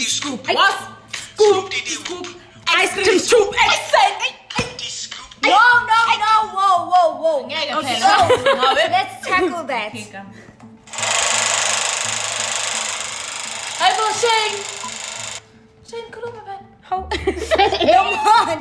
die scoop. Was? Scoop. die Scoop. Ice cream scoop. Excellent. Scoop. No, no, no, whoa, whoa, whoa. Ngeke Okay, phela. so let's tackle that. Come. Hayibo Shane. Shane khuluma bani? How? Come on.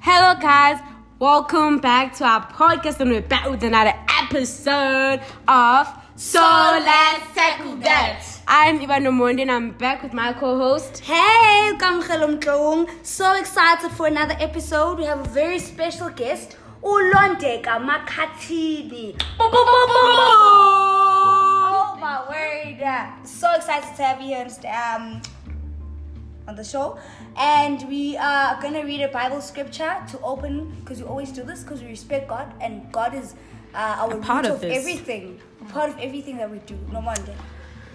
Hello, guys. Welcome back to our podcast, and we're back with another episode of So Let's Tackle That. I'm Ivan Omondi, and I'm back with my co-host. Hey, Kamkhelom Klong. So excited for another episode. We have a very special guest, Ulondeka Makatini. Oh my word. So excited to have you here um, on the show. And we are going to read a Bible scripture to open, because we always do this, because we respect God, and God is uh, our part of of, everything. Part of everything that we do. No wonder.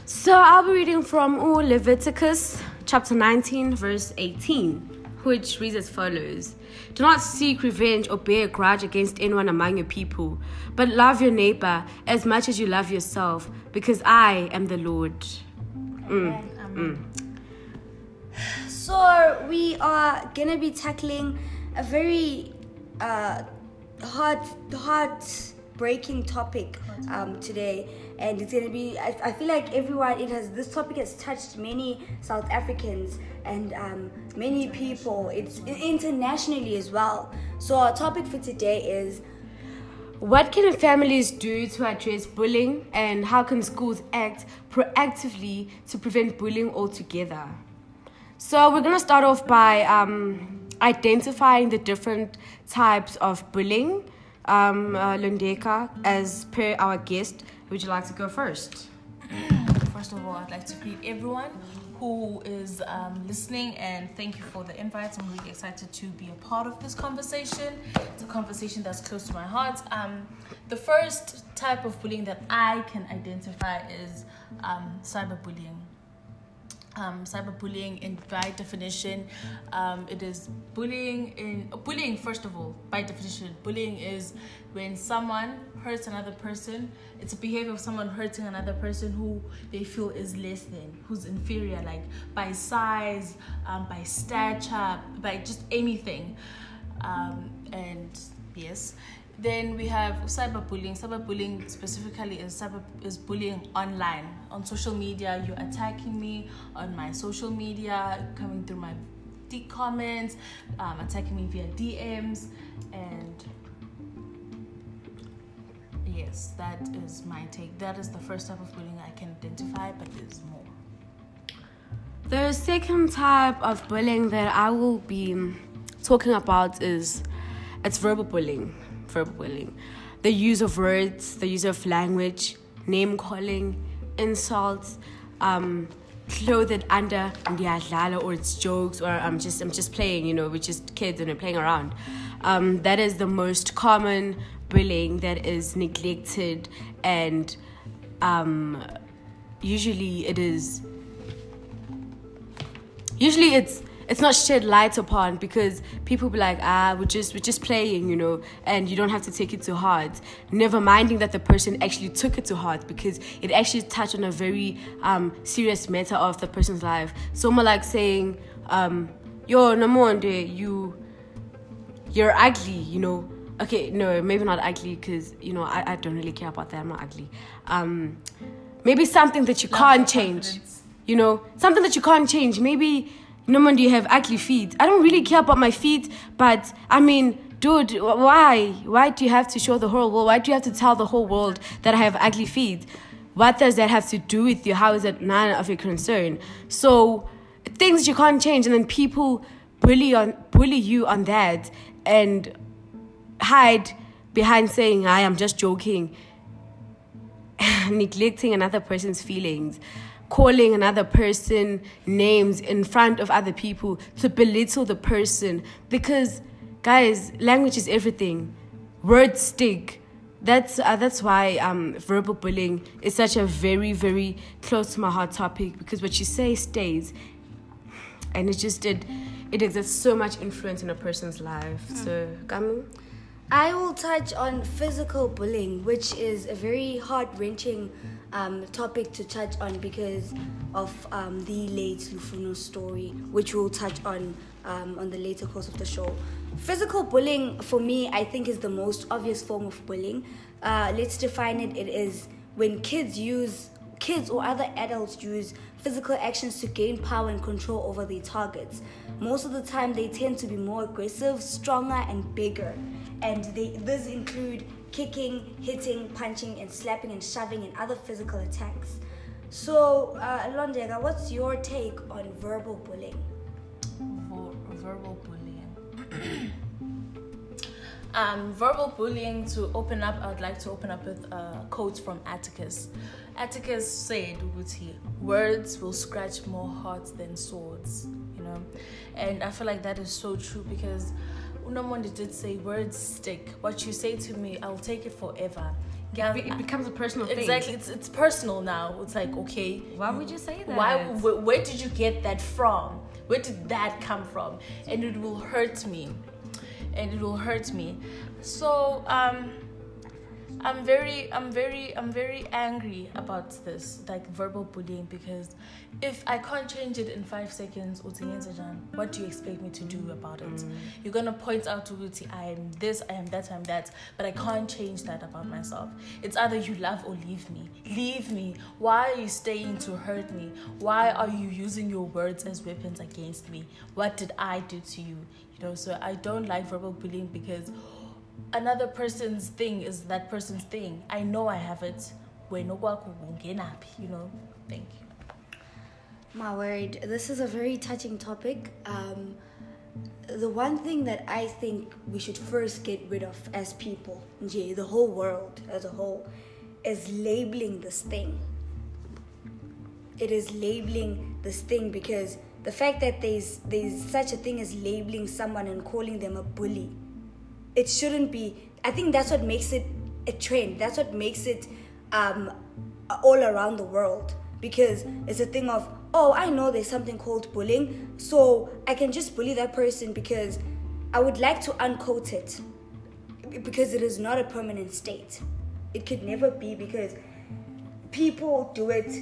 So I'll be reading from Leviticus chapter 19, verse 18, which reads as follows Do not seek revenge or bear a grudge against anyone among your people, but love your neighbor as much as you love yourself, because I am the Lord. Mm. So we are gonna be tackling a very uh, hard, heart-breaking topic um, today, and it's gonna be. I, I feel like everyone. It has this topic has touched many South Africans and um, many people. It's internationally as well. So our topic for today is What can families do to address bullying, and how can schools act proactively to prevent bullying altogether? So, we're gonna start off by um, identifying the different types of bullying. Um, uh, Lundeka, as per our guest, would you like to go first? First of all, I'd like to greet everyone who is um, listening and thank you for the invite. I'm really excited to be a part of this conversation. It's a conversation that's close to my heart. Um, the first type of bullying that I can identify is um, cyberbullying. Um, cyberbullying, in by definition, um, it is bullying. In bullying, first of all, by definition, bullying is when someone hurts another person. It's a behavior of someone hurting another person who they feel is less than, who's inferior, like by size, um, by stature, by just anything. Um, and yes, then we have cyberbullying. Cyberbullying specifically is cyber is bullying online on social media. You're attacking me on my social media, coming through my D comments, um, attacking me via DMs, and yes, that is my take. That is the first type of bullying I can identify, but there's more. The second type of bullying that I will be talking about is it's verbal bullying. Verbal. The use of words, the use of language, name calling, insults, um, clothed under ndiyadlala or it's jokes or I'm just I'm just playing, you know, we're just kids and we're playing around. Um, that is the most common bullying that is neglected and um, usually it is usually it's it's not shed light upon because people be like ah we're just we're just playing you know and you don't have to take it to heart. Never minding that the person actually took it to heart because it actually touched on a very um, serious matter of the person's life. So more like saying um, yo namonde you you're ugly you know. Okay no maybe not ugly because you know I, I don't really care about that i'm not ugly. Um, maybe something that you of can't change you know something that you can't change. Maybe no man do you have ugly feet. I don't really care about my feet but i mean dude why? Why do you have to show the whole world? Why do you have to tell the whole world that i have ugly feet? What does that have to do with you? How is it none of your concern? So things you can't change and then people bully on bully you on that and hide behind saying i am just joking neglecting another person's feelings, calling another person names in front of other people to belittle the person. Because, guys, language is everything. Words stick. That's uh, that's why um, verbal bullying is such a very very close to my heart topic because what you say stays, and it just did it exerts so much influence in a person's life. So, Gamu, I will touch on physical bullying, which is a very heart wrenching um, topic to touch on because of um, the late Lufuno story, which we'll touch on um, on the later course of the show. Physical bullying, for me, I think is the most obvious form of bullying. Uh, let's define it. It is when kids use kids or other adults use physical actions to gain power and control over their targets. Most of the time, they tend to be more aggressive, stronger, and bigger. And they, this include kicking, hitting, punching, and slapping and shoving and other physical attacks. So, uh, Londeka, what's your take on verbal bullying? Ver- verbal bullying. um, verbal bullying. To open up, I would like to open up with a quote from Atticus. Atticus said, "Uguti, words will scratch more hearts than swords." You know, and I feel like that is so true because Unamondi did say, "Words stick. What you say to me, I'll take it forever." Yeah, It, becomes a personal thing. Exactly, it's it's personal now. It's like okay, Why would you say that? why? Wh- where did you get that from? Where did that come from? And it will hurt me, and it will hurt me. So um, I'm very, I'm very, I'm very angry about this, like verbal bullying, because if I can't change it in five seconds, what do you expect me to do about it? Mm. You're gonna point out to Uti, I am this, I am that, I am that, but I can't change that about myself. It's either you love or leave me. Leave me. Why are you staying to hurt me? Why are you using your words as weapons against me? What did I do to you? You know, so I don't like verbal bullying because another person's thing is that person's thing. I know I have it. Kungenaphi, You know. Thank you. My word, this is a very touching topic. Um, the one thing that I think we should first get rid of as people, the whole world as a whole, is labeling this thing. It is labeling this thing because the fact that there's there's such a thing as labeling someone and calling them a bully, it shouldn't be. I think that's what makes it a trend. That's what makes it um, all around the world because it's a thing of oh I know there's something called bullying, so I can just bully that person because I would like to uncoat it because it is not a permanent state. It could never be because people do it.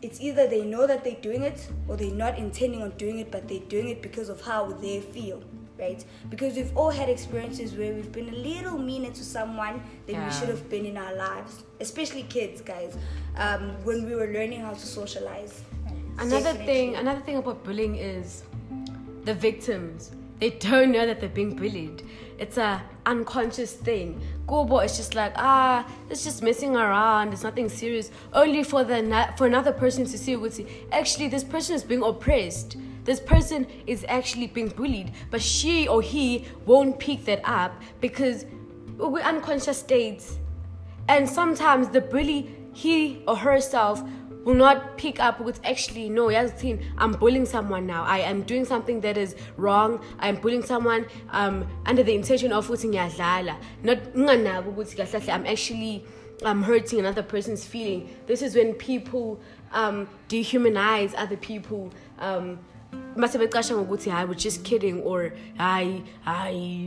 It's either they know that they're doing it or they're not intending on doing it, but they're doing it because of how they feel, right? Because we've all had experiences where we've been a little meaner to someone than Yeah. we should have been in our lives, especially kids, guys, um, when we were learning how to socialize. Another Definitely. thing, another thing about bullying is the victims. They don't know that they're being bullied. It's a unconscious thing. Gobo is just like ah, it's just messing around. It's nothing serious. Only for the for another person to see would see. actually this person is being oppressed. This person is actually being bullied, but she or he won't pick that up because we're unconscious states. And sometimes the bully, he or herself, will not pick up with actually, no, Yaztin, I'm bullying someone now. I am doing something that is wrong. I am bullying someone um, under the intention of ukuthi ngiyadlala. Not I'm actually um, hurting another person's feeling. This is when people um, dehumanize other people. Um, mase becasha ngokuthi hayi we're just kidding or hayi hayi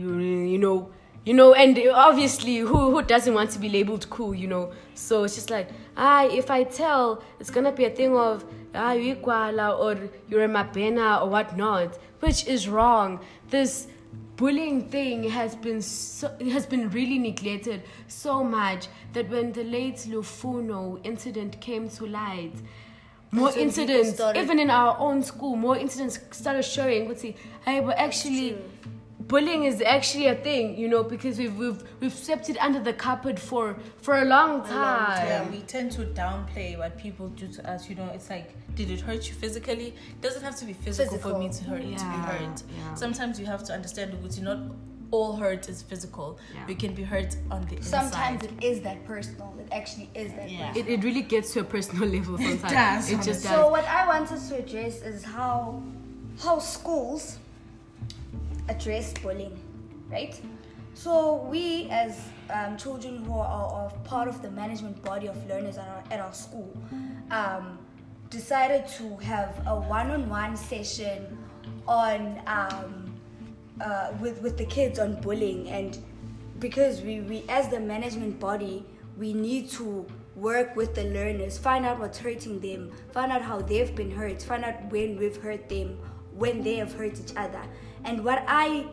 you know you know and obviously who who doesn't want to be labeled cool you know? So it's just like ah if i tell it's gonna be a thing of ah you or you're a mabena or whatnot which is wrong. This bullying thing has been so, has been really neglected so much that when the late Lufuno incident came to light more That's when people incidents started- even in our own school more incidents started showing what's hey but actually bullying is actually a thing you know because we've we've we've swept it under the carpet for for a long time, Yeah, we tend to downplay what people do to us. You know, it's like, did it hurt you physically? It doesn't have to be physical, for me to hurt to be hurt. yeah. Sometimes you have to understand that not all hurt is physical. Yeah. We can be hurt on the Sometimes inside. it is that personal. It actually is that Yeah. personal. it, it really gets to a personal level sometimes does, it just does So what I wanted to address is how how schools address bullying, right? So we as um, children who are, are part of the management body of learners at our, at our school um, decided to have a one-on-one session on um, uh, with with the kids on bullying. And because we, we as the management body we need to work with the learners find out what's hurting them find out how they've been hurt find out when we've hurt them when they have hurt each other. And what i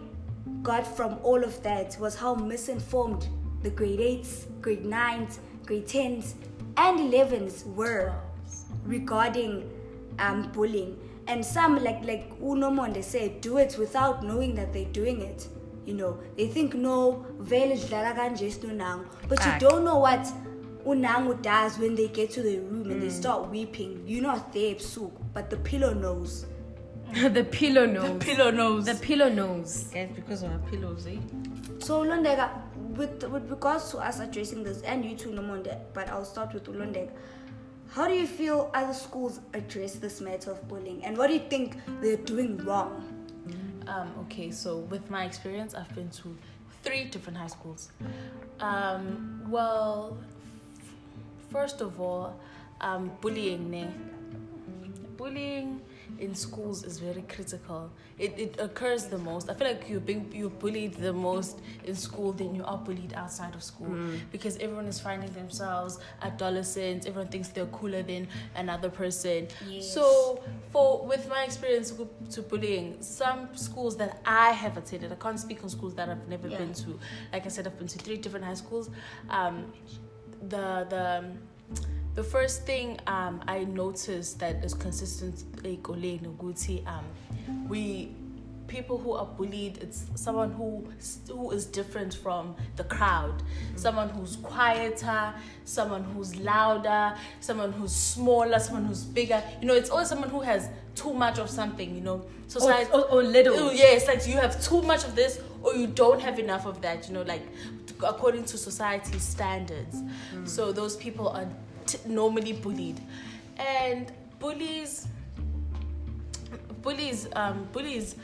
got from all of that was how misinformed the grade 8s grade 9s grade 10s and 11s were regarding um, bullying and some like like unomonde said do it without knowing that they're doing it you know they think no vele sidlala kanje sinonango but you don't know what unango does when they get to the room and they Mm. start weeping you're not there ebusuku but the pillow knows the pillow knows. The Pillow nose. The pillow knows. Guys, because of our pillows, eh? So Ulondeka, with with regards to us addressing this, and you too, Nomonde, but I'll start with Ulondeka. How do you feel other schools address this matter of bullying, and what do you think they're doing wrong? Um, okay, so with my experience, I've been to three different high schools. Um, well, f- first of all, um, bullying, ne? bullying in schools is very critical. It, it occurs the most. I feel like you're being you're bullied the most in school than you are bullied outside of school because everyone is finding themselves adolescents. Everyone thinks they're cooler than another person. Yes. So for with my experience to bullying, some schools that I have attended, I can't speak on schools that I've never Yeah. been to. Like I said, I've been to three different high schools. Um, the the the first thing um, I noticed that is consistent ukuthi um we people who are bullied it's someone who who is different from the crowd. Someone who's quieter someone who's louder someone who's smaller someone who's bigger. You know it's always someone who has too much of something you know? Society or, or little. Oh, yeah, it's like you have too much of this or you don't have enough of that, you know, like according to society's standards. So those people are normally bullied. And bullies, bullies, um, bullies,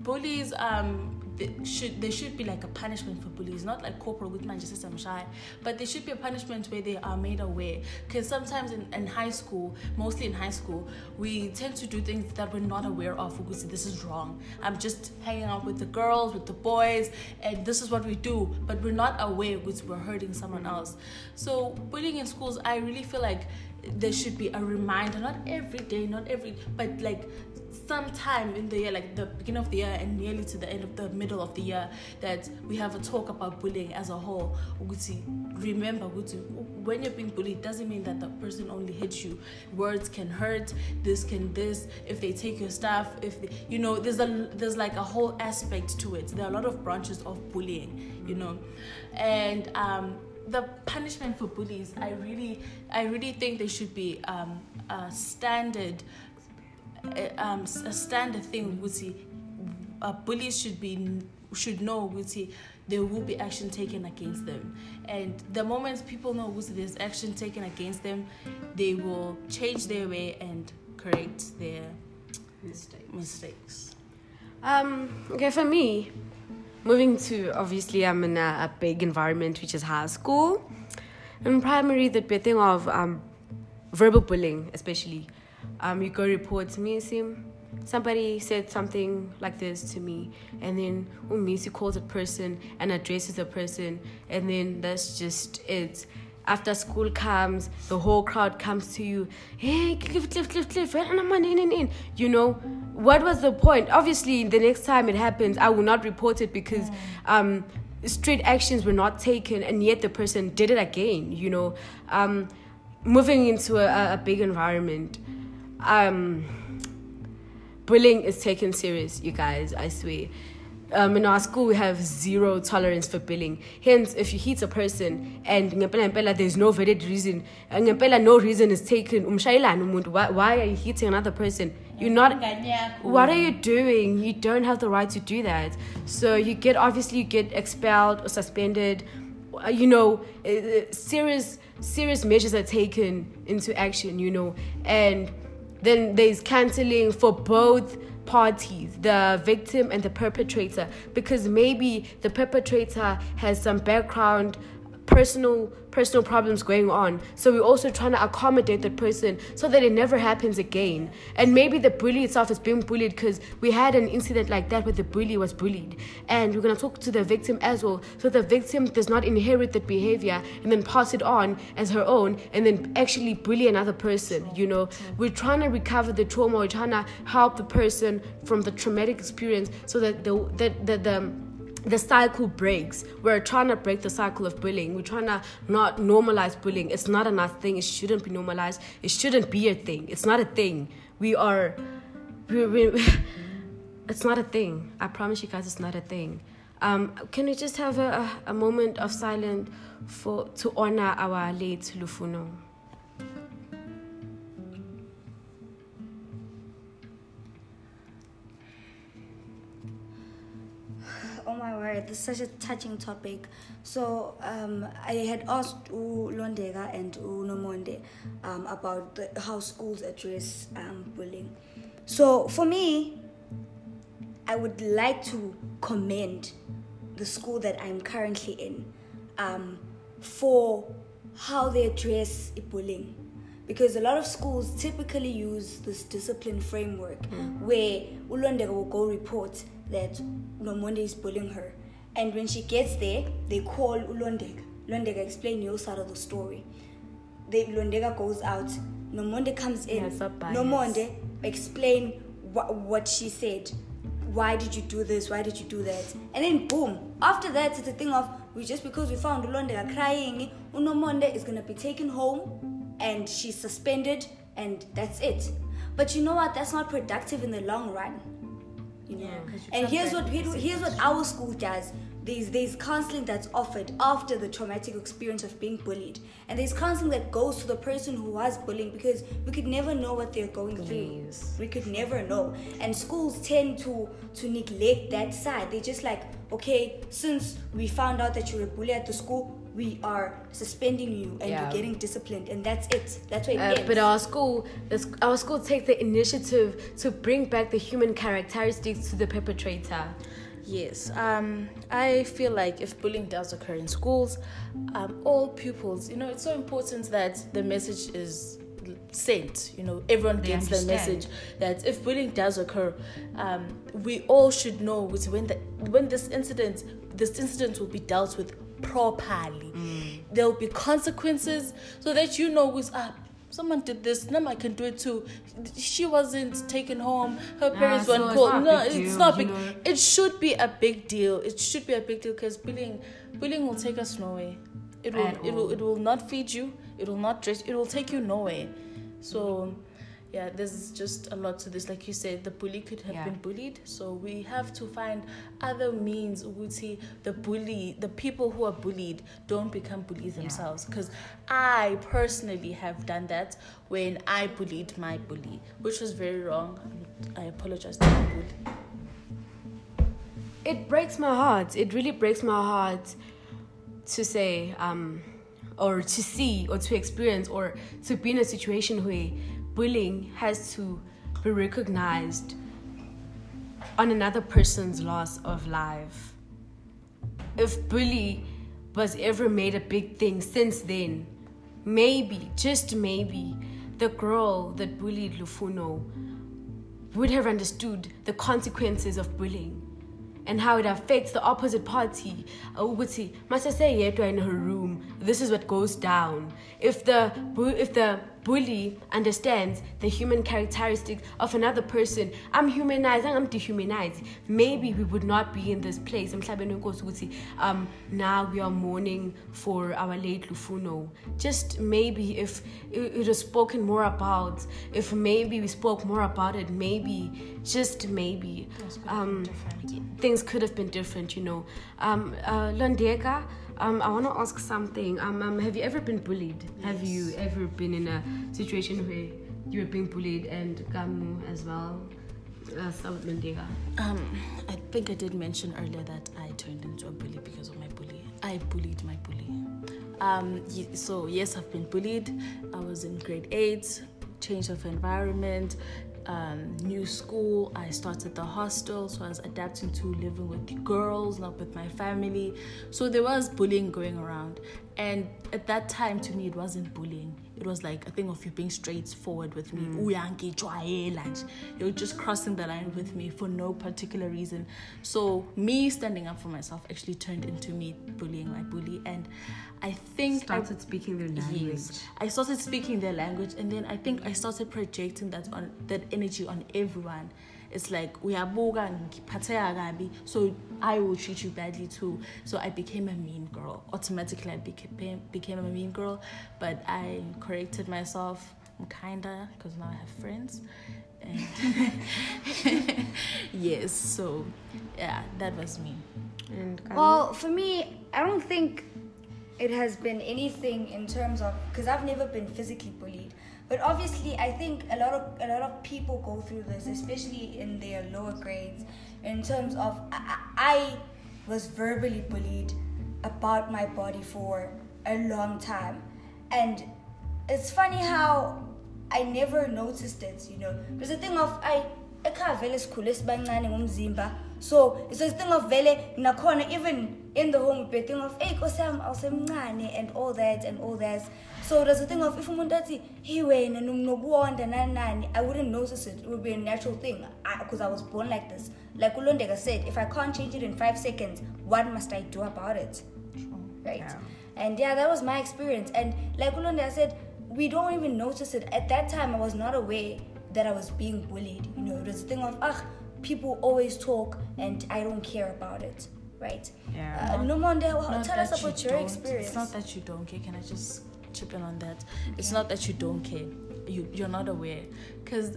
bullies, um, should there should be like a punishment for bullies, not like corporal with Manchester system shy, but there should be a punishment where they are made aware. Because sometimes in, in high school, mostly in high school, we tend to do things that we're not aware of. We say this is wrong. I'm just hanging out with the girls, with the boys, and this is what we do, but we're not aware because we're hurting someone mm-hmm. else. So bullying in schools, I really feel like there should be a reminder, not every day, not every, but like sometime in the year, like the beginning of the year and nearly to the end of the middle of the year, that we have a talk about bullying as a whole. Ukuthi, Remember, ukuthi, when you're being bullied, doesn't mean that the person only hits you. Words can hurt. This can this. If they take your stuff, if they, you know, there's a there's like a whole aspect to it. There are a lot of branches of bullying, you know, and um, the punishment for bullies, I really, I really think there should be um, a standard um, s- a standard thing ukuthi uh, bullies should be should know ukuthi there will be action taken against them and the moment people know ukuthi there's action taken against them they will change their way and correct their mistakes Um, okay, for me, moving to obviously I'm in a, a big environment which is high school. In primary, the big thing of um, verbal bullying, especially. Um, you go report to me, see, somebody said something like this to me, and then Umisi calls a person and addresses the person, and then that's just it. After school comes, the whole crowd comes to you. Hey, Cliff, Cliff, Cliff, Cliff, I'm in, in, in. You know, what was the point? Obviously, the next time it happens, I will not report it because um, straight actions were not taken, and yet the person did it again. You know, um, moving into a, a big environment, um, bullying is taken serious, you guys. I swear. Um, in our school, we have zero tolerance for bullying. Hence, if you hit a person and there's no valid reason, no reason is taken, why, why are you hitting another person? You're not. What are you doing? You don't have the right to do that. So you get obviously you get expelled or suspended. Uh, You know, uh, uh, serious serious measures are taken into action. You know, and then there's canceling for both parties the victim and the perpetrator because maybe the perpetrator has some background personal personal problems going on. So we're also trying to accommodate that person so that it never happens again. And maybe the bully itself is being bullied because we had an incident like that where the bully was bullied. And we're going to talk to the victim as well. So the victim does not inherit that behavior and then pass it on as her own and then actually bully another person you know? We're trying to recover the trauma. We're trying to help the person from the traumatic experience so that the that the, the the cycle breaks. We're trying to break the cycle of bullying. We're trying to not normalize bullying. It's not a nice thing. It shouldn't be normalized. It shouldn't be a thing. It's not a thing. We are. We, we, it's not a thing. I promise you guys, it's not a thing. Um, can we just have a, a moment of silence for to honor our late Lufuno? My word, this is such a touching topic. So um, I had asked U Londeka and U Nomonde um, about the, how schools address um, bullying. So for me, I would like to commend the school that I'm currently in um, for how they address bullying. Because a lot of schools typically use this discipline framework where Ulondeka will go report that Nomonde is bullying her. And when she gets there, they call Ulondeka. Ulondeka explain your side of the story. They, Ulondeka goes out. Nomonde comes in. Yeah. Nomonde explain wha- what she said. Why did you do this? Why did you do that? And then boom. After that, it's a thing of we just because we found Ulondeka crying, Unomonde is gonna be taken home, and she's suspended, and that's it. But you know what? That's not productive in the long run. You know. Yeah, you and here's what here's what our school does. There's there's counseling that's offered after the traumatic experience of being bullied, and there's counseling that goes to the person who was bullying because we could never know what they're going through. Yes. We could never know, and schools tend to to neglect that side. They're just like, okay, since we found out that you're a bully at the school, we are suspending you and Yeah. you're getting disciplined, and that's it. That's what it Uh, ends. but our school, our school takes the initiative to bring back the human characteristics to the perpetrator. Yes, um, I feel like if bullying does occur in schools, um, all pupils, you know, it's so important that the message is sent. You know, everyone They gets the message that if bullying does occur, um, we all should know when the, when this incident this incident will be dealt with properly. Mm. There will be consequences so that you know who's up. Someone did this, now I can do it too. She wasn't taken home. Her parents so weren't it's called. not No, big it's deal, not big. know. It should be a big deal. It should be a big deal because bullying, bullying will take us nowhere. It will, it will, it will not feed you. It will not dress. It will take you nowhere. So, yeah, there's just a lot to this. Like you said, the bully could have Yeah. been bullied. So we have to find other means. Would see the bully, the people who are bullied, don't become bullies themselves. Because I personally have done that when I bullied my bully, which was very wrong. I apologize to my bully. It breaks my heart. It really breaks my heart to say, um, or to see, or to experience, or to be in a situation where bullying has to be recognized on another person's loss of life. If bully was ever made a big thing since then, maybe, just maybe, the girl that bullied Lufuno would have understood the consequences of bullying and how it affects the opposite party uh, ukuthi masese yedwa in her room this is what goes down. If the if the bully understands the human characteristics of another person i'm humanized i'm dehumanized. Maybe we would not be in this place. Emhlabeni wenkosi ukuthi um now we are mourning for our late lufuno. Just maybe if it, was spoken more about if maybe we spoke more about it maybe just maybe um things could have been different, you know. Um, uh, um, I want to ask something. Um, um, have you ever been bullied? Have you ever been in a situation where you were being bullied and Gamu as well? Uh, Um, I think I did mention earlier that I turned into a bully because of my bully. I bullied my bully. Um, so yes, I've been bullied. I was in grade eight, change of environment. Um, new school. I started the hostel, so I was adapting to living with girls, not with my family. So there was bullying going around. And at that time, to me, it wasn't bullying. It was like a thing of you being straightforward with me. Mm. You're just crossing the line with me for no particular reason. So me standing up for myself actually turned into me bullying my bully. And I think started I, speaking their language. Yes, I started speaking their language, and then I think I started projecting that on that energy on everyone. It's like we are gabi, so I will treat you badly too. So I became a mean girl. Automatically, I became became a mean girl, but I corrected myself. I'm kinda because now I have friends. And yes, so yeah, that was me. And well, for me, I don't think it has been anything in terms of because I've never been physically bullied. But obviously, I think a lot of a lot of people go through this, especially in their lower grades. In terms of, I, I was verbally bullied about my body for a long time, and it's funny how I never noticed it. You know, there's a thing of I ekhaya vele sikhule sibancane ngomzimba so it's a thing of vele nakhona even in the home be thing of hey kosam awusemncane and all that and all that. So there's a thing of if umuntu athi hey wena nokuwonda nani nani i wouldn't notice it. It would be a natural thing. Because I, I was born like this. Like ulondeka said if i can't change it in five seconds what must i do about it? Right? Yeah. and yeah that was my experience. And like ulondeka said we don't even notice it. At that time i was not aware that i was being bullied. You know there's a thing of ah people always talk and I don't care about it, right? Yeah. Uh, no more. Tell us about you your experience. It's not that you don't care. Can I just chip in on that? Okay. It's not that you don't care. You you're not aware, because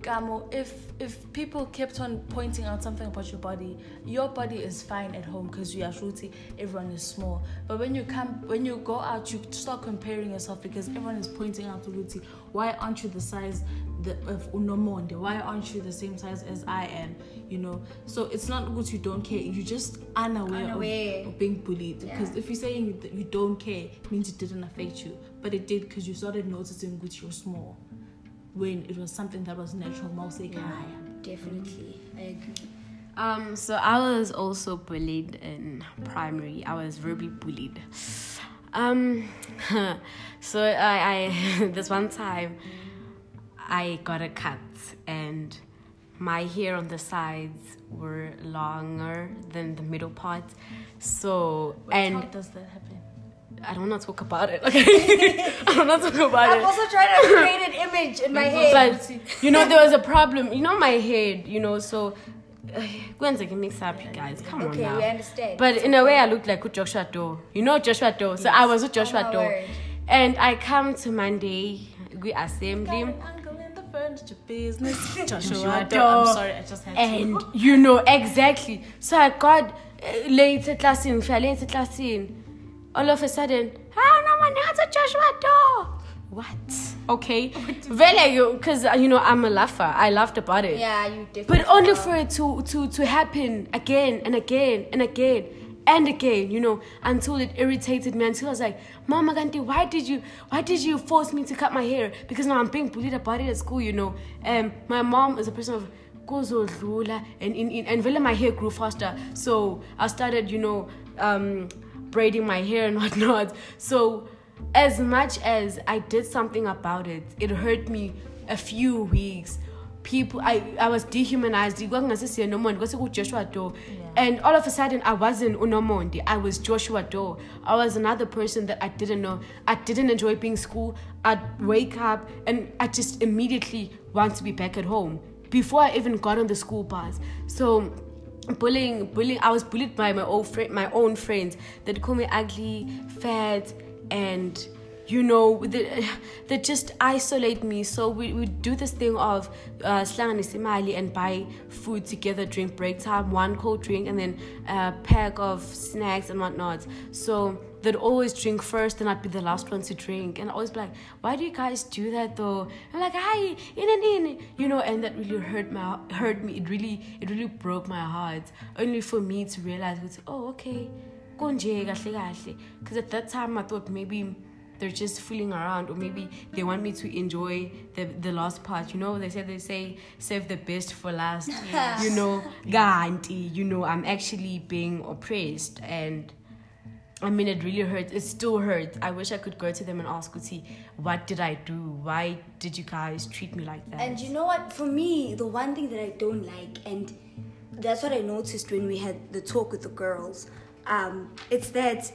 Gamo, if if people kept on pointing out something about your body, your body is fine at home because you are shooty, everyone is small. But when you come when you go out, you start comparing yourself because everyone is pointing out to Luti, why aren't you the size the, of Unomonde? Why aren't you the same size as I am? You know, so it's not good you don't care. You just unaware, unaware. Of, of, being bullied. Because yeah. if you're saying that you don't care, it means it didn't affect you, but it did because you started noticing which you're small when it was something that was natural. Yeah, definitely, I agree. Um, so I was also bullied in primary. I was really bullied. Um, so I, I this one time I got a cut and my hair on the sides were longer than the middle part. So what and how does that happen? I don't want to talk about it. Okay, I don't want to talk about I'm it. I'm also trying to create an image in my head. But you know, there was a problem. You know, my head. You know, so kwenzeka mix up you guys come okay, on now Okay, we understand but in a way i looked like Joshua Doore you know Joshua Doore so i was with joshua oh, doe and i come to monday we assembly furniture business Joshua Doore i'm sorry i just had and to. you know exactly so i got uh, late class in late class in all of a sudden, how no one has a Joshua Doore. What? Okay. Vele, because you know I'm a laugher. I laughed about it. Yeah, you definitely. But only for it to to to happen again and again and again and again, you know, until it irritated me. Until I was like, Mama Ganti, why did you why did you force me to cut my hair? Because now I'm being bullied about it at school, you know. And um, my mom is a person of and in, in and vele my hair grew faster. So I started, you know, um braiding my hair and whatnot. So, as much as I did something about it, it hurt me a few weeks. People, I, I was dehumanized. Joshua Doore. And all of a sudden, I wasn't Unomondi. I was Joshua Doore. I was another person that I didn't know. I didn't enjoy being school. I'd wake up and I just immediately want to be back at home before I even got on the school bus. So bullying bullying i was bullied by my own friend my own friends that call me ugly fat and you know they, they just isolate me so we, we do this thing of uh, and buy food together drink break time one cold drink and then a pack of snacks and whatnot so they'd always drink first and I'd be the last one to drink. And I always be like, why do you guys do that though? I'm like, hi, in and in, you know, and that really hurt my hurt me. It really it really broke my heart. Only for me to realize, oh, okay, because at that time I thought maybe they're just fooling around or maybe they want me to enjoy the the last part you know they say they say save the best for last you know guarantee you know i'm actually being oppressed and I mean, it really hurts. It still hurts. I wish I could go to them and ask, Uti, what did I do? Why did you guys treat me like that? And you know what? For me, the one thing that I don't like, and that's what I noticed when we had the talk with the girls, um, it's that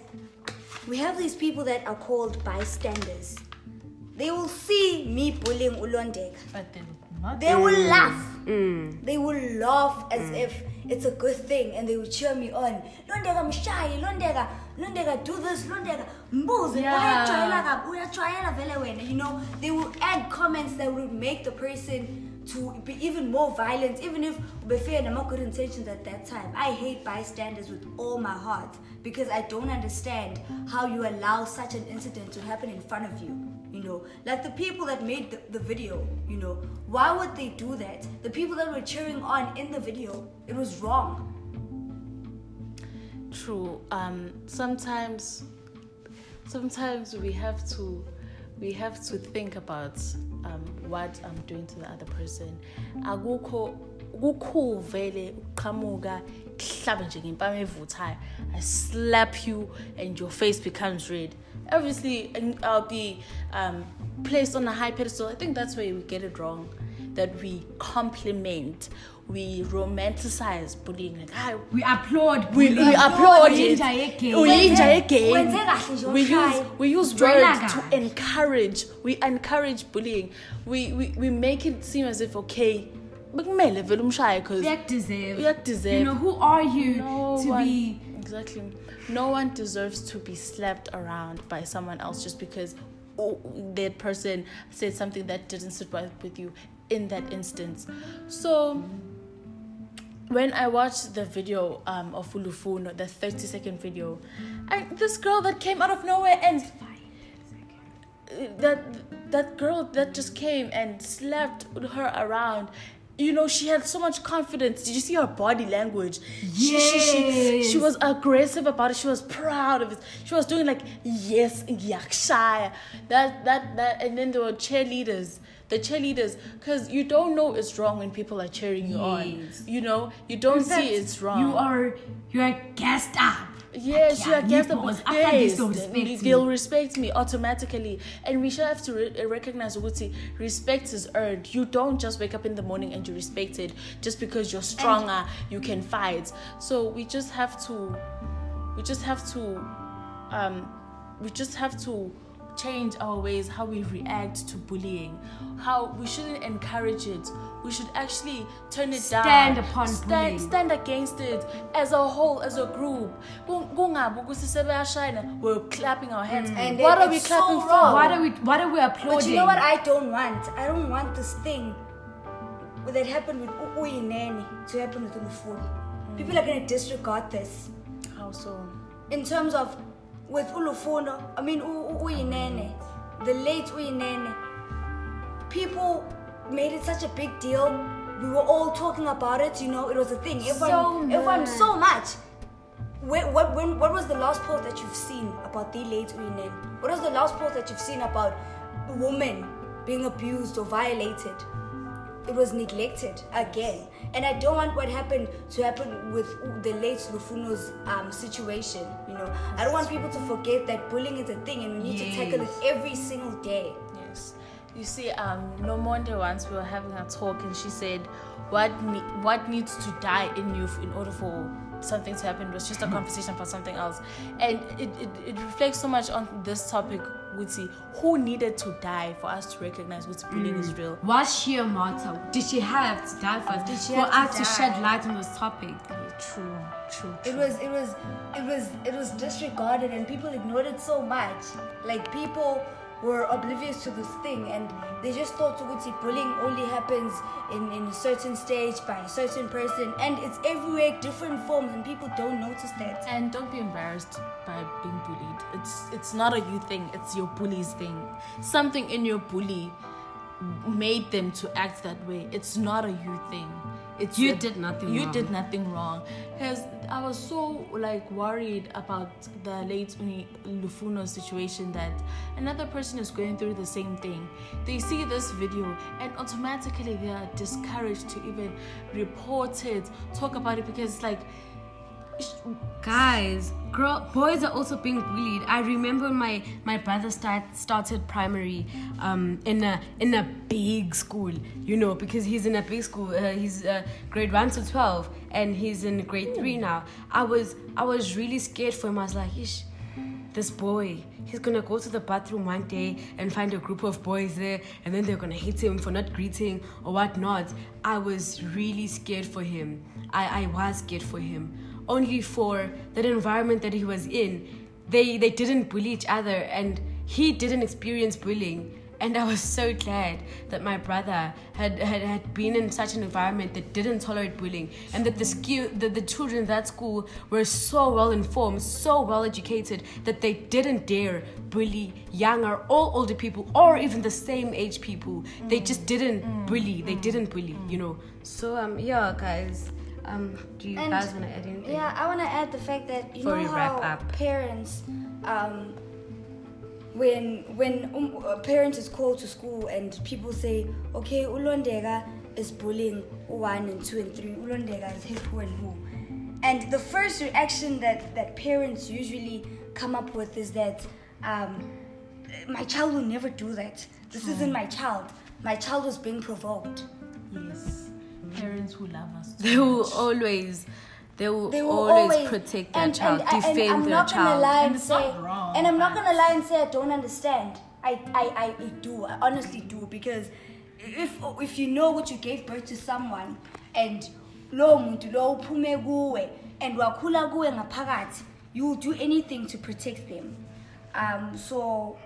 we have these people that are called bystanders. They will see me bullying Ulondeka. But not. They will laugh. Mm. They will laugh as if it's a good thing and they will cheer me on. Londeka mshayi, Londeka, Londeka do this, Londeka mbuze, Yeah. uyajwayela kabi, uyajwayela vele wena. You know, they will add comments that would make the person to be even more violent, even if before and good intentions at that time. I hate bystanders with all my heart because I don't understand how you allow such an incident to happen in front of you. You know, like the people that made the, the video, you know, why would they do that? The people that were cheering on in the video, it was wrong. True. Um, sometimes, sometimes we have to, we have to think about um, what I'm doing to the other person. I slap you and your face becomes red. Obviously, I'll be um, placed on a high pedestal. I think that's where we get it wrong. That we compliment, we romanticize bullying. Like, ah, we applaud. we, we applaud it. Uyinja yegame. Uyinja yegame. Wenze kahle nje We use we use words to encourage. We encourage bullying. We we, we make it seem as if okay, bekumele vele umshaye. Uyakudeserve. You know, who are you no to one, be exactly no one deserves to be slapped around by someone else just because oh, that person said something that didn't sit right with you in that instance. So when I watched the video um, of Ulufuno, the 30 second video, and this girl that came out of nowhere and that that girl that just came and slapped her around you know she had so much confidence. Did you see her body language? She, she, she, she was aggressive about it. She was proud of it. She was doing like yes yakshaya that that that and then there were cheerleaders the cheerleaders because you don't know it's wrong when people are cheering you on you know you don't fact, see it's wrong You are you are gassed up. Yes, you are gassed up. the after this, yes, they'll respect me. they'll respect me automatically, and we should have to re- recognize ukuthi respect is earned. You don't just wake up in the morning and you respect it just because you're stronger. you can fight. So we just have to, we just have to, um, we just have to change our ways how we react to bullying. How we shouldn't encourage it. We should actually turn it Stand down. upon stand, bullying. stand against it as a whole, as a group. Kung- kungabi ukuthi sebeyashayina, We're clapping our hands. Mm-hmm. And what it- are we it's so clapping for? wrong. What are we what are we applauding? But you know what I don't want? I don't want this thing that happened with U- Uyinene to happen with Ulufuno. People are gonna disregard this. How so? in terms of with Ulufuno, I mean U- U- Uyinene, the late Uyinene, people made it such a big deal. We were all talking about it, you know, it was a thing. Everyone, So everyone, much. so much. When, what, when, what was the last post that you've seen about the late Uyinene? What was the last post that you've seen about a woman being abused or violated? It was neglected again. And I don't want what happened to happen with the late Lufuno's um, situation. You know, I don't want people to forget that bullying is a thing, and we need to tackle it every single day. Yes. You see, um, once we were having a talk, and she said, "What ne- what needs to die in you f- in order for something to happen?" It was just a conversation for something else, and it, it, it reflects so much on this topic. Wuti, who needed to die for us to recognize what bullying is mm. real? Was she a martyr? Did she have to die for us? For to us to shed light on this topic? True, true, It was, it was, it was, it was disregarded, and people ignored it so much. Like people were oblivious to this thing, and they just thought Tuguti bullying only happens in, in a certain stage by a certain person, and it's everywhere, different forms, and people don't notice that. And don't be embarrassed by being bullied. It's it's not a you thing. It's your bully's thing. Something in your bully made them to act that way. It's not a you thing. It's You did nothing You wrong. did nothing wrong. Because I was so like worried about the late Lufuno situation that another person is going through the same thing. They see this video and automatically they are discouraged to even report it, talk about it because it's like guys girl boys are also being bullied. I remember my my brother start, started primary um in a in a big school you know because he's in a big school uh, he's uh, grade 1 to 12 and he's in grade 3 now. I was i was really scared for him. I was like Ish, this boy he's gonna go to the bathroom one day and find a group of boys there and then they're gonna hate him for not greeting or whatnot. I was really scared for him. I i was scared for him only for that environment that he was in they they didn't bully each other and he didn't experience bullying and I was so glad that my brother had, had, had been in such an environment that didn't tolerate bullying and that the, skill, the, the children in that school were so well informed, so well educated that they didn't dare bully younger or older people or even the same age people. They just didn't bully. They didn't bully, you know. So, um, yeah, guys. Um, do you And- guys want to add anything? Yeah, I want to add the fact that you Before know how up. parents, um, when when um, a parent is called to school and people say, okay, Ulondeka is bullying one and two and three. Ulondeka is hit who and who. And the first reaction that that parents usually come up with is that um, my child will never do that. This isn't my child. My child was being provoked. yes, parents who love us. so They will much. always, they will, they will always, always, protect their and, child, and, and, defend I'm their not child. gonna lie and, And say, wrong, and I'm not gonna lie and say I don't understand. I, I, I, I do. I honestly do because if if you know what you gave birth to someone and lo muntu lo uphume kuwe and wakhula kuwe ngaphakathi, you will do anything to protect them. Um, so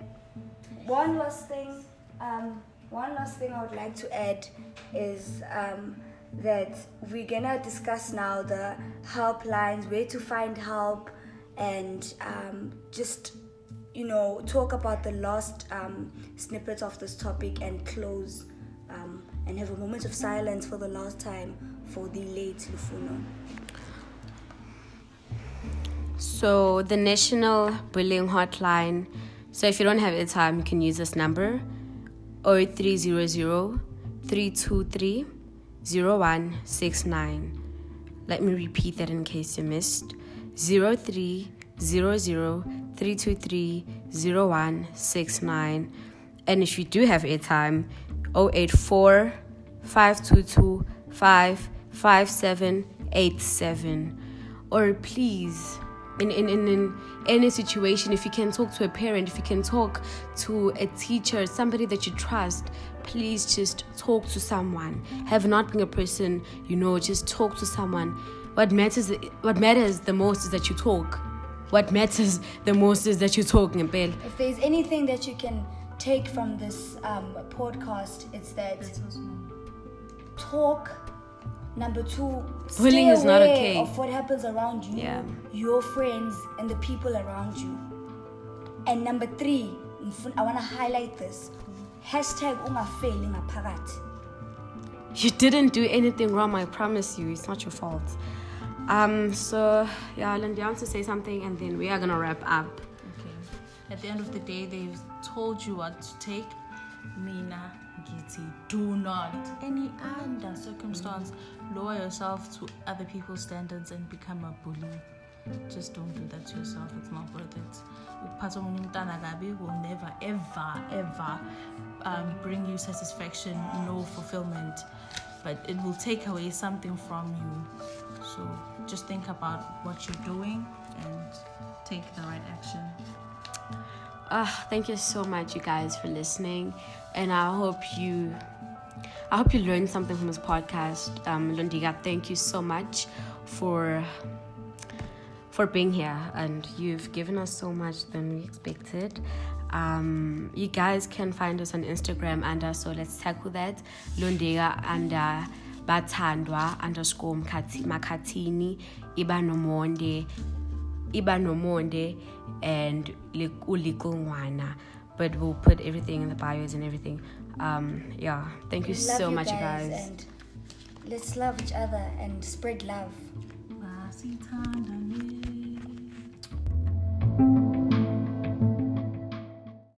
one last thing, um, one last thing I would like to add is um, that we're gonna discuss now the helplines, where to find help, and um, just you know talk about the last um, snippets of this topic and close um, and have a moment of silence for the last time for the late Lufuno. So the National Bullying Hotline. So if you don't have airtime, you can use this number 0300 323 0169. Let me repeat that in case you missed. 0300 323 0169. And if you do have airtime, 084 522 55787. Or please, in, in, in, in any situation, if you can talk to a parent, if you can talk to a teacher, somebody that you trust, please just talk to someone. Have not been a person, you know, just talk to someone. What matters, what matters the most is that you talk. What matters the most is that you talk, Ngempela. If there's anything that you can take from this um, podcast, it's that That's so talk. Number two, Bullying stay is not aware okay. Of what happens around you, Yeah. your friends, and the people around you. And number three, I want to highlight this. Hashtag ungafeli ngaphakathi. You didn't do anything wrong, I promise you. It's not your fault. Um, so yeah, Lindy, I want to say something and then we are gonna wrap up. Okay. At the end of the day, they've told you what to take. Mina, Giti, do not, any under circumstance, lower yourself to other people's standards and become a bully. Just don't do that to yourself. It's not worth it. Ukuphatha omunye umntana will never, ever, ever um, bring you satisfaction, no fulfillment. But it will take away something from you. So just think about what you're doing and take the right action. Ah, thank you so much, you guys, for listening, and I hope you, I hope you learned something from this podcast. Um, Londeka, thank you so much for for being here, and you've given us so much than we expected. Um, you guys can find us on Instagram under so let's tackle that Londeka under Batandwa underscore Makatini Iba Nomonde Iba Nomonde and Lik- Uliko But we'll put everything in the bios and everything. Um, yeah, thank you Love so much, guys, guys. And let's love each other and spread love. Wasithanda nini?